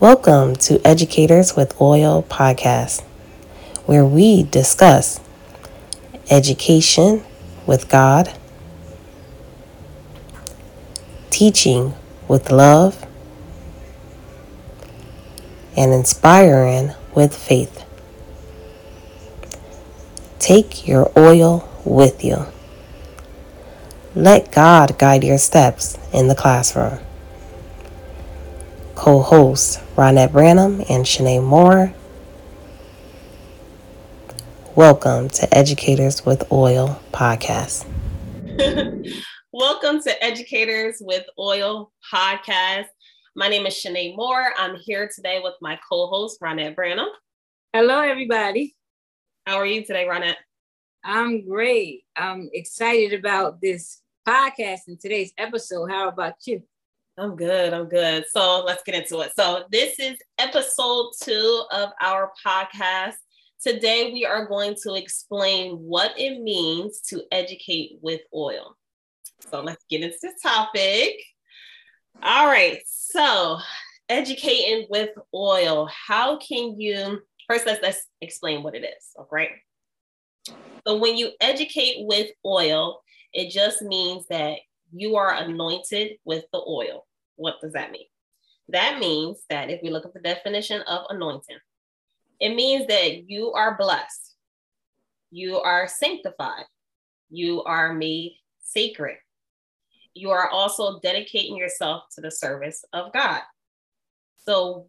Welcome to Educators with Oil podcast, where we discuss education with God, teaching with love, and inspiring with faith. Take your oil with you. Let God guide your steps in the classroom. Co hosts Ronette Branham and Shanae Moore. Welcome to Educators with Oil podcast. Welcome to Educators with Oil podcast. My name is Shanae Moore. I'm here today with my co host, Ronette Branham. Hello, everybody. How are you today, Ronette? I'm great. I'm excited about this podcast and today's episode. How about you? I'm good. I'm good. So let's get into it. So, this is episode two of our podcast. Today, we are going to explain what it means to educate with oil. So, let's get into this topic. All right. So, educating with oil. How can you first let's let's explain what it is. Okay. So when you educate with oil, it just means that you are anointed with the oil. What does that mean? That means that if we look at the definition of anointing, it means that you are blessed, you are sanctified, you are made sacred. You are also dedicating yourself to the service of God. So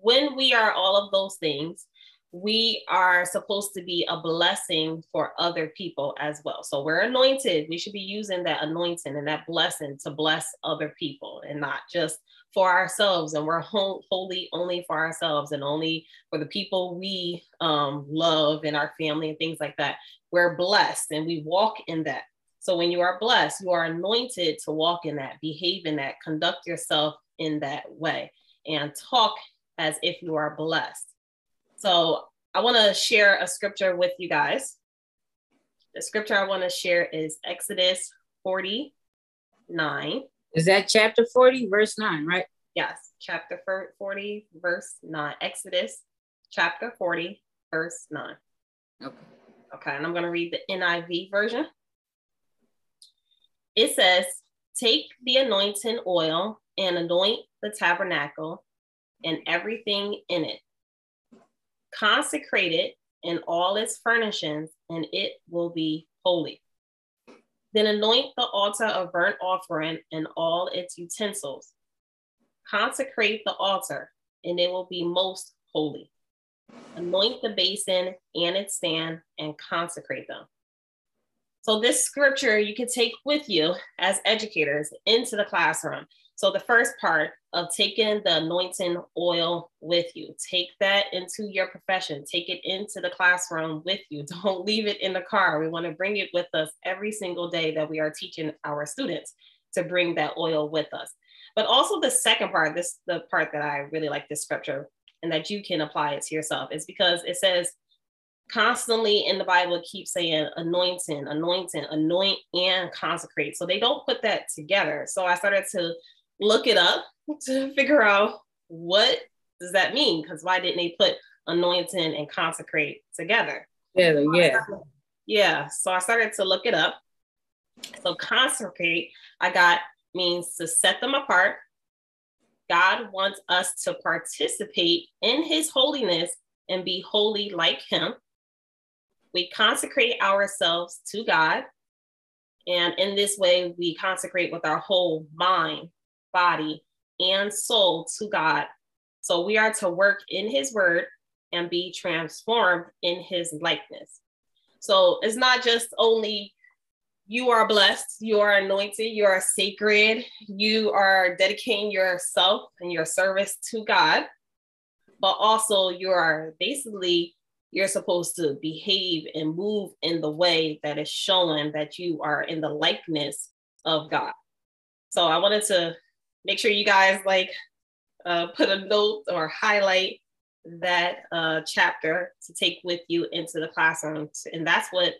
when we are all of those things, we are supposed to be a blessing for other people as well. So we're anointed. We should be using that anointing and that blessing to bless other people and not just for ourselves. And we're holy only for ourselves and only for the people we um, love and our family and things like that. We're blessed and we walk in that. So when you are blessed, you are anointed to walk in that, behave in that, conduct yourself in that way, and talk as if you are blessed. So I want to share a scripture with you guys. The scripture I want to share is Exodus 49. Is that chapter 40, verse 9, right? Yes, chapter 40, verse 9. Exodus chapter 40, verse 9. Okay. Okay, and I'm going to read the NIV version. It says, Take the anointing oil and anoint the tabernacle and everything in it consecrate it in all its furnishings, and it will be holy. Then anoint the altar of burnt offering and all its utensils. Consecrate the altar, and it will be most holy. Anoint the basin and its stand, and consecrate them. So, this scripture you can take with you as educators into the classroom. So, the first part of taking the anointing oil with you. Take that into your profession, take it into the classroom with you. Don't leave it in the car. We want to bring it with us every single day that we are teaching our students to bring that oil with us. But also, the second part, this the part that I really like this scripture and that you can apply it to yourself is because it says, constantly in the Bible keeps saying anointing, anointing, anoint and consecrate. So they don't put that together. So I started to look it up to figure out what does that mean? Because why didn't they put anointing and consecrate together? Yeah, yeah. Yeah. So I started to look it up. So consecrate, I got means to set them apart. God wants us to participate in his holiness and be holy like him. We consecrate ourselves to God. And in this way, we consecrate with our whole mind, body, and soul to God. So we are to work in his word and be transformed in his likeness. So it's not just only you are blessed, you are anointed, you are sacred, you are dedicating yourself and your service to God, but also you are basically you're supposed to behave and move in the way that is showing that you are in the likeness of God. So I wanted to make sure you guys like uh, put a note or highlight that uh, chapter to take with you into the classroom. And that's what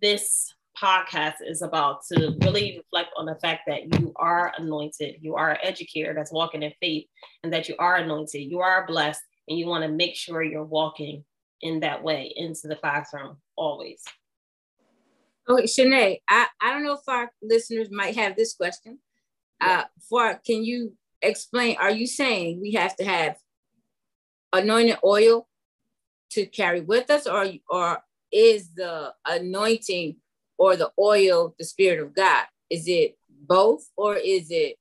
this podcast is about to really reflect on the fact that you are anointed, you are an educator that's walking in faith, and that you are anointed, you are blessed, and you want to make sure you're walking in that way into the classroom always. Okay, Shanae, I, I don't know if our listeners might have this question. Uh, for can you explain? Are you saying we have to have anointed oil to carry with us, or or is the anointing or the oil the spirit of God? Is it both, or is it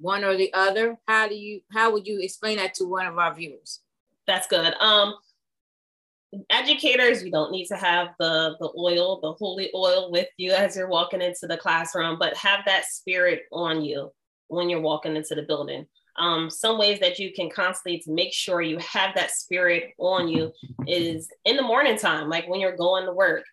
one or the other? How do you how would you explain that to one of our viewers? That's good. Um, educators, you don't need to have the the oil, the holy oil with you as you're walking into the classroom, but have that spirit on you when you're walking into the building. Um, some ways that you can constantly to make sure you have that spirit on you is in the morning time, like when you're going to work.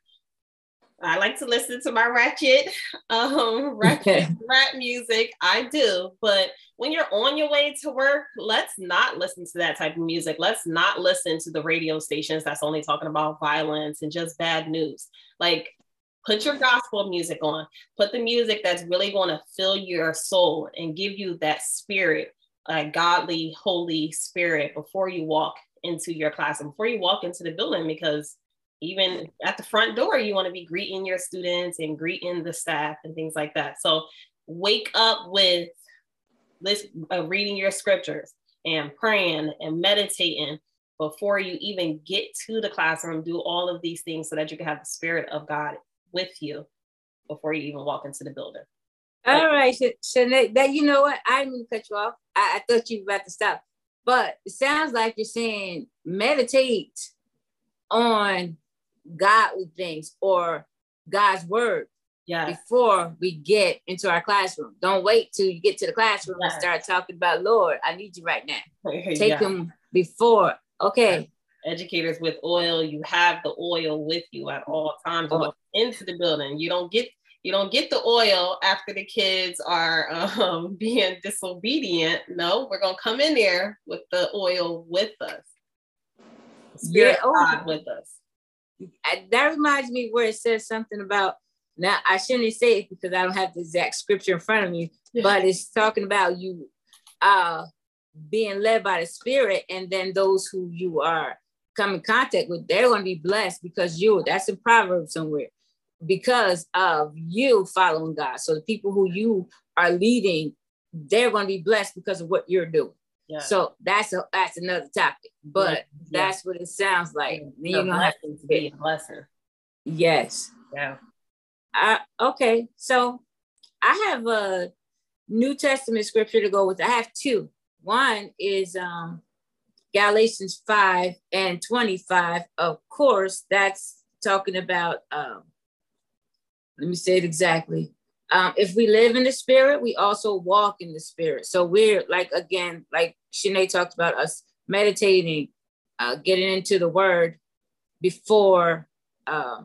I like to listen to my ratchet, um, ratchet rap music. I do, but when you're on your way to work, let's not listen to that type of music. Let's not listen to the radio stations that's only talking about violence and just bad news. Like, put your gospel music on. Put the music that's really going to fill your soul and give you that spirit, a godly, holy spirit before you walk into your class and before you walk into the building, because even at the front door, you want to be greeting your students and greeting the staff and things like that. So wake up with this uh, reading your scriptures and praying and meditating before you even get to the classroom. Do all of these things so that you can have the spirit of God with you before you even walk into the building. All right, Shanae, that you know what? I didn't cut you off. I, I thought you were about to stop. But it sounds like you're saying meditate on godly things or God's word yeah. before we get into our classroom. Don't wait till you get to the classroom and start talking about Lord, I need you right now. Take yeah. them before. Okay. Educators with oil, you have the oil with you at all times oh. into the building. You don't get you don't get the oil after the kids are um, being disobedient. No, we're gonna come in there with the oil with us. Spirit yeah, oh. God with us that reminds me where it says something about now I shouldn't say it because I don't have the exact scripture in front of me, but it's talking about you uh being led by the spirit and then those who you are come in contact with, they're going to be blessed because you, that's in Proverbs somewhere, because of you following God. So the people who you are leading, they're going to be blessed because of what you're doing. Yeah. So that's a that's another topic, but yeah. that's what it sounds like. Yeah. Then you have to be a lesson. Yes. Yeah. I, okay, so I have a New Testament scripture to go with. I have two. One is um, Galatians 5 and 25. Of course, that's talking about, um, let me say it exactly. Um, if we live in the spirit, we also walk in the spirit. So we're like, again, like Shanae talked about us meditating, uh, getting into the word before uh,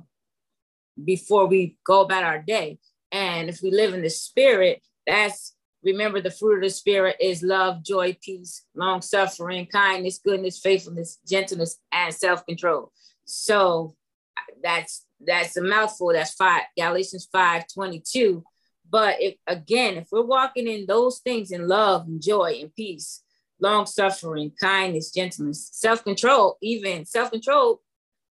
before we go about our day. And if we live in the spirit, that's remember the fruit of the spirit is love, joy, peace, long suffering, kindness, goodness, faithfulness, gentleness, and self-control. So that's that's a mouthful. That's five Galatians 5 22. But if again, if we're walking in those things in love and joy and peace, long suffering, kindness, gentleness, self control, even self control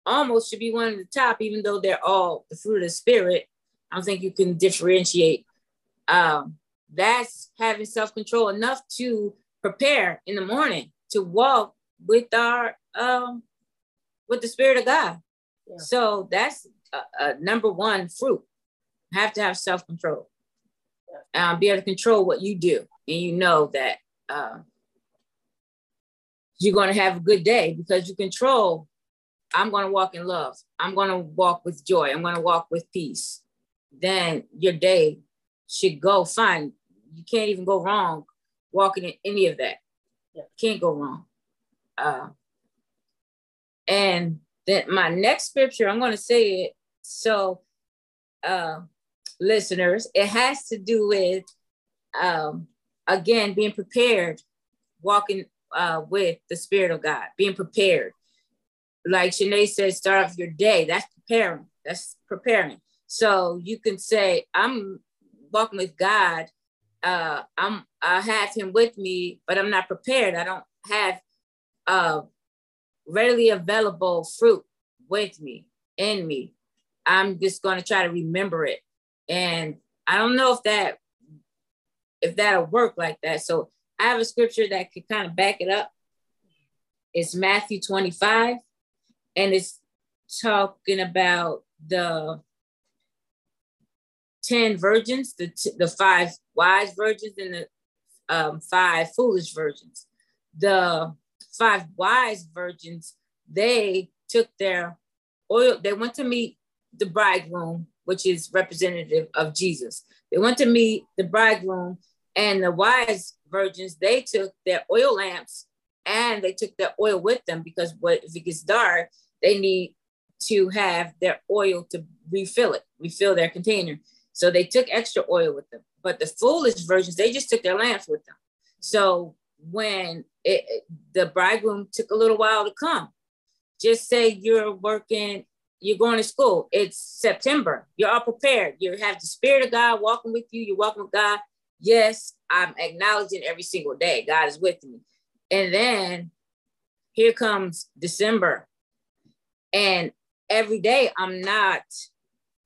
almost should be one of the top, even though they're all the fruit of the spirit. I don't think you can differentiate. Um, that's having self control enough to prepare in the morning to walk with our um, with the spirit of God. Yeah. So that's a, a number one fruit. Have to have self control um, be able to control what you do. And you know that uh, you're going to have a good day because you control. I'm going to walk in love. I'm going to walk with joy. I'm going to walk with peace. Then your day should go fine. You can't even go wrong walking in any of that. Yeah. Can't go wrong. Uh, and then my next scripture, I'm going to say it. So, uh, listeners, it has to do with, um, again, being prepared, walking uh, with the Spirit of God, being prepared. Like Shanae said, start off your day. That's preparing. That's preparing. So you can say, I'm walking with God. Uh, I'm I have him with me, but I'm not prepared. I don't have uh readily available fruit with me in me. I'm just going to try to remember it. And I don't know if that if that'll work like that. So I have a scripture that could kind of back it up. It's Matthew 25, and it's talking about the 10 virgins, the, the five wise virgins and the um, five foolish virgins. The five wise virgins, they took their oil, they went to meet the bridegroom, which is representative of Jesus. They went to meet the bridegroom, and the wise virgins, they took their oil lamps and they took their oil with them because what if it gets dark, they need to have their oil to refill it, refill their container. So they took extra oil with them. But the foolish virgins, they just took their lamps with them. So when it, the bridegroom took a little while to come, just say you're working, you're going to school. It's September. You're all prepared. You have the spirit of God walking with you. You're walking with God. Yes, I'm acknowledging every single day God is with me. And then here comes December. And every day I'm not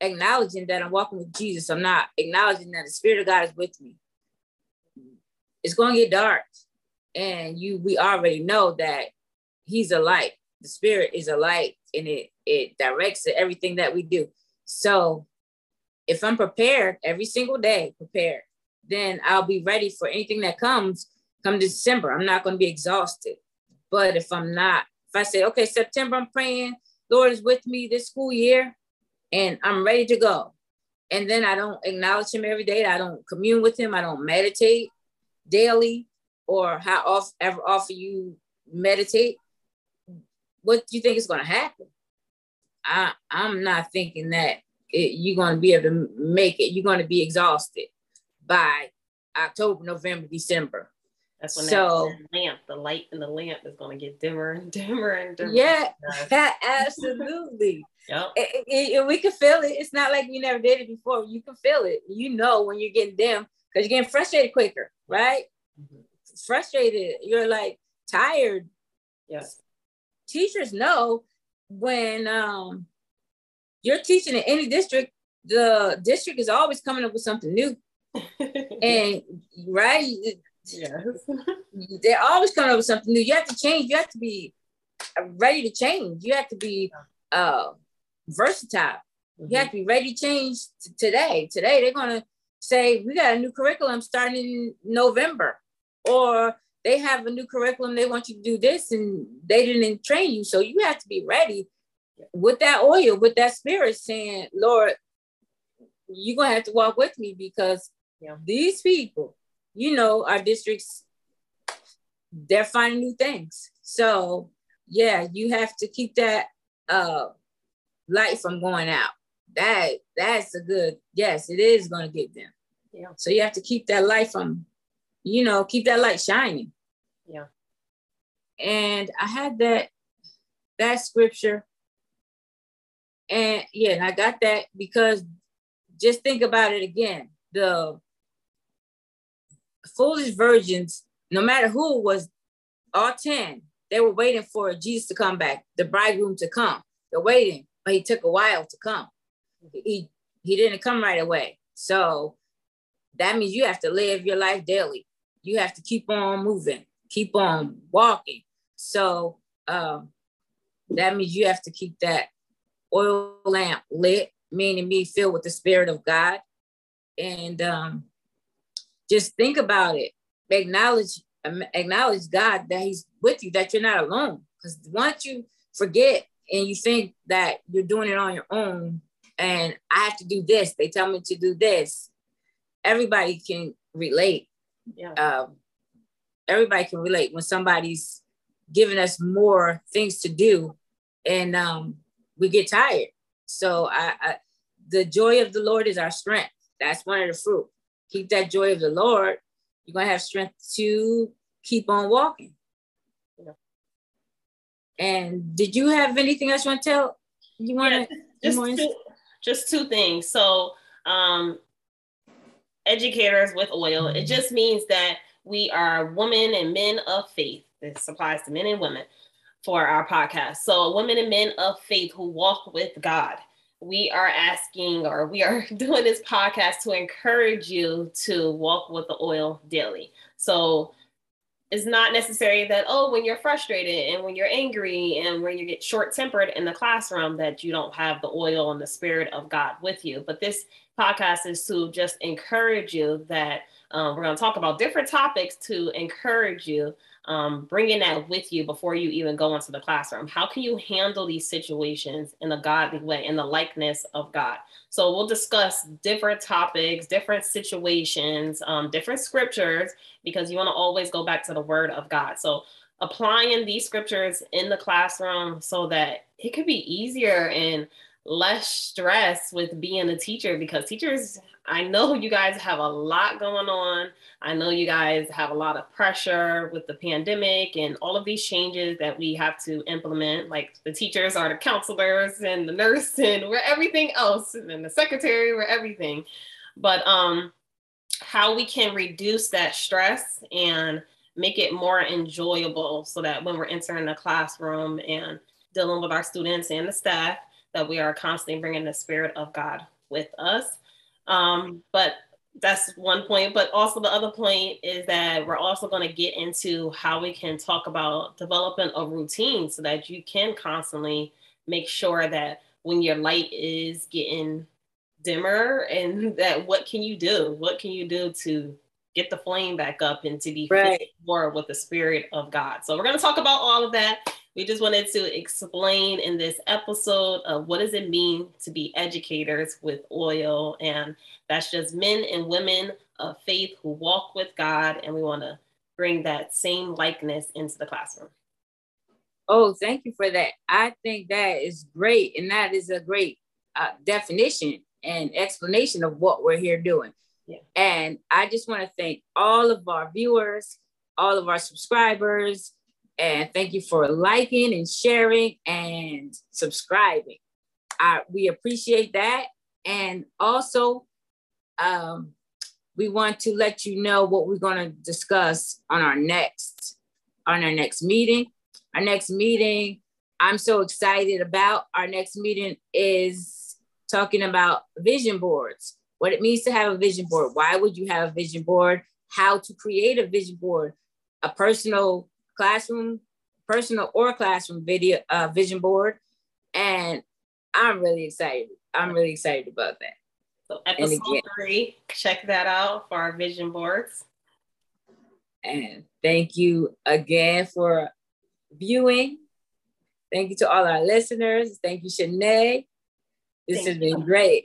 acknowledging that I'm walking with Jesus. I'm not acknowledging that the Spirit of God is with me. It's going to get dark. And you we already know that He's a light. The Spirit is a light and it it directs everything that we do. So if I'm prepared every single day, prepared, then I'll be ready for anything that comes come December. I'm not going to be exhausted. But if I'm not, if I say, okay, September, I'm praying, Lord is with me this school year, and I'm ready to go. And then I don't acknowledge him every day. I don't commune with him. I don't meditate daily or how often ever often you meditate. What do you think is going to happen? I, I'm not thinking that it, you're going to be able to make it. You're going to be exhausted by October, November, December. That's when so, that lamp, the light in the lamp is going to get dimmer and dimmer and dimmer. Yeah, absolutely. yep. It, it, it, we can feel it. It's not like you never did it before. You can feel it. You know when you're getting dim because you're getting frustrated quicker, right? Mm-hmm. Frustrated. You're like tired. Yes. Teachers know when um, you're teaching in any district, the district is always coming up with something new. and right Yes. They're always coming up with something new. You have to change. You have to be ready to change. You have to be uh, versatile. Mm-hmm. You have to be ready to change t- today. Today, they're going to say, we got a new curriculum starting in November. Or they have a new curriculum. They want you to do this and they didn't train you. So you have to be ready with that oil, with that spirit saying, Lord, you're going to have to walk with me because yeah. these people, you know, our districts, they're finding new things. So yeah, you have to keep that uh light from going out. That that's a good, yes, it is gonna get them. Yeah. So you have to keep that light from, you know, keep that light shining. Yeah. And I had that that scripture. And yeah, and I got that because just think about it again. The foolish virgins, no matter who was all 10, they were waiting for Jesus to come back, the bridegroom to come. They're waiting, but he took a while to come. He, he didn't come right away. So that means you have to live your life daily. You have to keep on moving, keep on walking. So um, that means you have to keep that oil lamp lit, meaning be filled with the Spirit of God. And um, just think about it. Acknowledge um, acknowledge God that He's with you, that you're not alone. Because once you forget and you think that you're doing it on your own, and I have to do this, they tell me to do this. Everybody can relate. Yeah. Um, everybody can relate when somebody's giving us more things to do, and um, we get tired. So I, I, the joy of the Lord is our strength. That's one of the fruit keep that joy of the Lord, you're going to have strength to keep on walking. Yeah. And did you have anything else you want to tell? You want yeah, to just to, just two things. So, um, educators with oil, it just means that we are women and men of faith. This applies to men and women for our podcast. So, women and men of faith who walk with God. We are asking, or we are doing this podcast to encourage you to walk with the oil daily. So, it's not necessary that oh when you're frustrated and when you're angry and when you get short tempered in the classroom that you don't have the oil and the spirit of god with you. But this podcast is to just encourage you that um, we're going to talk about different topics to encourage you um, bringing that with you before you even go into the classroom. How can you handle these situations in a godly way, in the likeness of God? So we'll discuss different topics, different situations, um, different scriptures, because you want to always go back to the word of God. So applying these scriptures in the classroom so that it could be easier and less stress with being a teacher because teachers I know you guys have a lot going on. I know you guys have a lot of pressure with the pandemic and all of these changes that we have to implement. Like the teachers are the counselors and the nurse and we're everything else, and the secretary, we're everything. But um, how we can reduce that stress and make it more enjoyable so that when we're entering the classroom and dealing with our students and the staff, that we are constantly bringing the spirit of God with us. Um, but that's one point. But also, the other point is that we're also going to get into how we can talk about developing a routine so that you can constantly make sure that when your light is getting dimmer and that what can you do what can you do to get the flame back up and to be right. more with the spirit of god so we're going to talk about all of that we just wanted to explain in this episode of what does it mean to be educators with oil and that's just men and women of faith who walk with god and we want to bring that same likeness into the classroom. Oh thank you for that. I think that is great and that is a great uh, definition and explanation of what we're here doing. Yeah. and i just want to thank all of our viewers all of our subscribers and thank you for liking and sharing and subscribing. I, we appreciate that. And also, um, we want to let you know what we're going to discuss on our next on our next meeting. Our next meeting, I'm so excited about. Our next meeting is talking about vision boards, what it means to have a vision board. Why would you have a vision board? How to create a vision board, a personal classroom, personal or classroom video uh, vision board, and I'm really excited. I'm really excited about that. So episode again, three, check that out for our vision boards. And thank you again for viewing. Thank you to all our listeners. Thank you, Shanae. This thank has you. been great.